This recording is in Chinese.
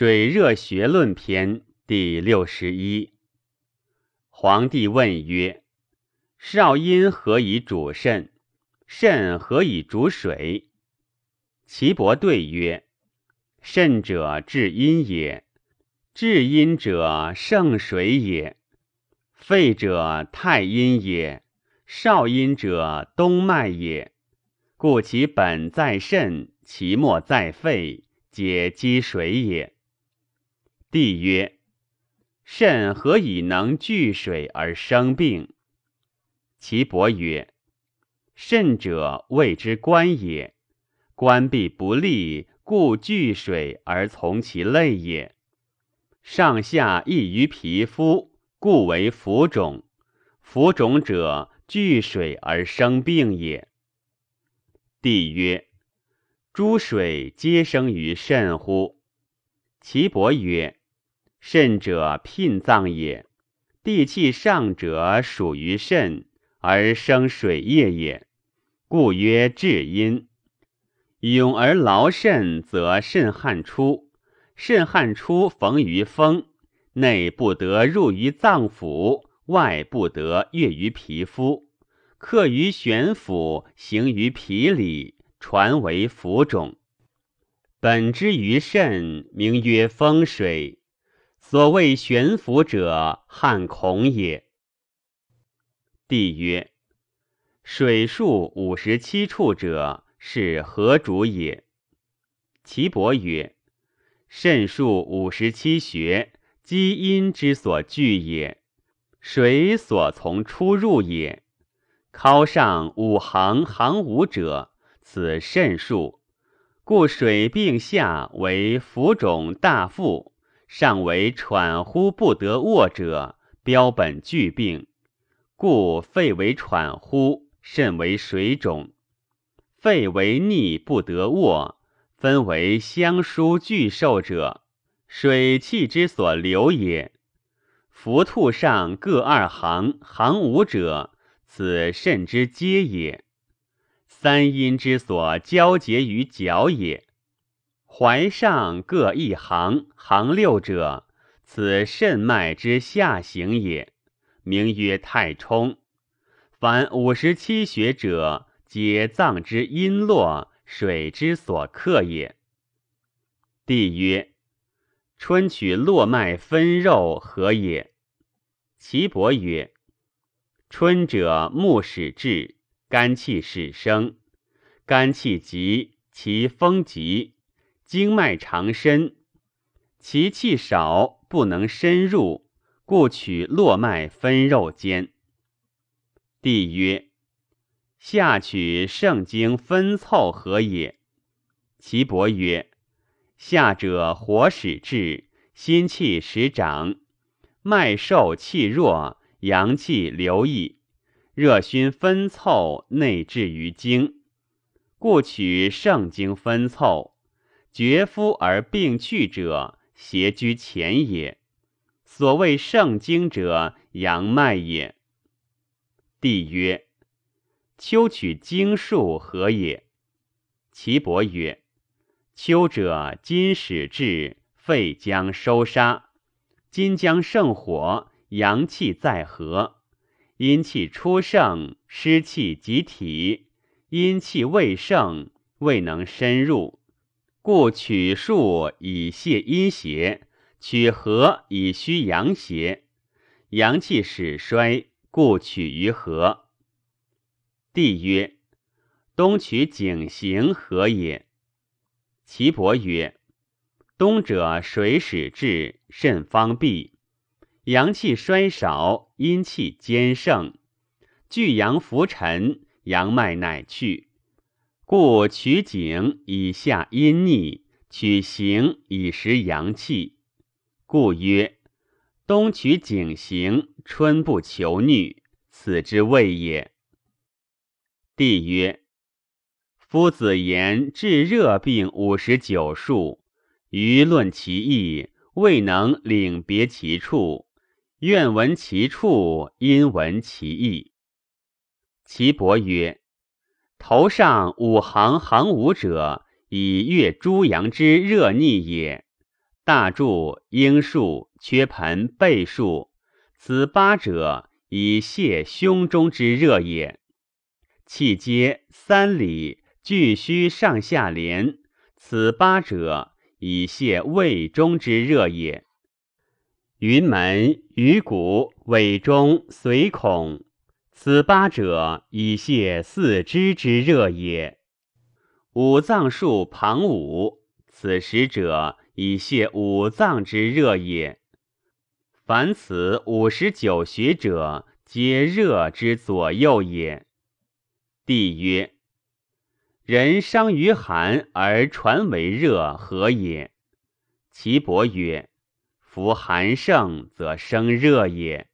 水热学论篇第六十一。皇帝问曰：“少阴何以主肾？肾何以主水？”岐伯对曰：“肾者至阴也，至阴者盛水也。肺者太阴也，少阴者冬脉也。故其本在肾，其末在肺，皆积水也。”帝曰：“肾何以能聚水而生病？”岐伯曰：“肾者，谓之官也。官必不利，故聚水而从其类也。上下异于皮肤，故为浮肿。浮肿者，聚水而生病也。”帝曰：“诸水皆生于肾乎？”岐伯曰：肾者，牝脏也。地气上者属于肾，而生水液也，故曰至阴。勇而劳肾，则肾汗出。肾汗出，逢于风，内不得入于脏腑，外不得越于皮肤，克于玄府，行于皮里，传为浮肿。本之于肾，名曰风水。所谓悬浮者，汉孔也。帝曰：水数五十七处者，是何主也？岐伯曰：肾数五十七穴，积阴之所聚也，水所从出入也。尻上五行行五者，此肾数。故水病下为浮肿大腹。上为喘呼不得卧者，标本具病，故肺为喘呼，肾为水肿。肺为逆不得卧，分为相疏俱受者，水气之所流也。浮兔上各二行，行五者，此肾之皆也。三阴之所交结于脚也。怀上各一行，行六者，此肾脉之下行也，名曰太冲。凡五十七穴者，皆脏之阴络，水之所克也。帝曰：春取络脉分肉何也？岐伯曰：春者木始至，肝气始生，肝气急，其风急。经脉长深，其气少，不能深入，故取络脉分肉间。帝曰：下取肾经分凑何也？岐伯曰：下者火始至，心气始长，脉受气弱，阳气流溢，热熏分凑，内至于经，故取肾经分凑。绝夫而病去者，邪居前也。所谓盛经者，阳脉也。帝曰：秋取经数何也？岐伯曰：秋者，金始至，肺将收杀，金将盛火，阳气在和，阴气出盛，湿气及体，阴气未盛，未能深入。故取数以泄阴邪，取和以虚阳邪。阳气始衰，故取于和。帝曰：冬取景行何也？岐伯曰：冬者水始至，肾方闭，阳气衰少，阴气兼盛，聚阳浮沉，阳脉乃去。故取景以下阴逆，取形以实阳气。故曰：冬取景行，春不求逆，此之谓也。帝曰：夫子言治热病五十九术，余论其意，未能领别其处。愿闻其处，因闻其意。岐伯曰。头上五行行五者，以悦诸阳之热逆也。大柱、应数、缺盆、背数，此八者以泄胸中之热也。气阶、三里、俱虚上下廉，此八者以泄胃中之热也。云门、鱼骨、尾中、髓孔，此八者以泄四肢之热也。五脏数旁五，此十者以泄五脏之热也。凡此五十九穴者，皆热之左右也。帝曰：人伤于寒而传为热，何也？岐伯曰。夫寒盛则生热也。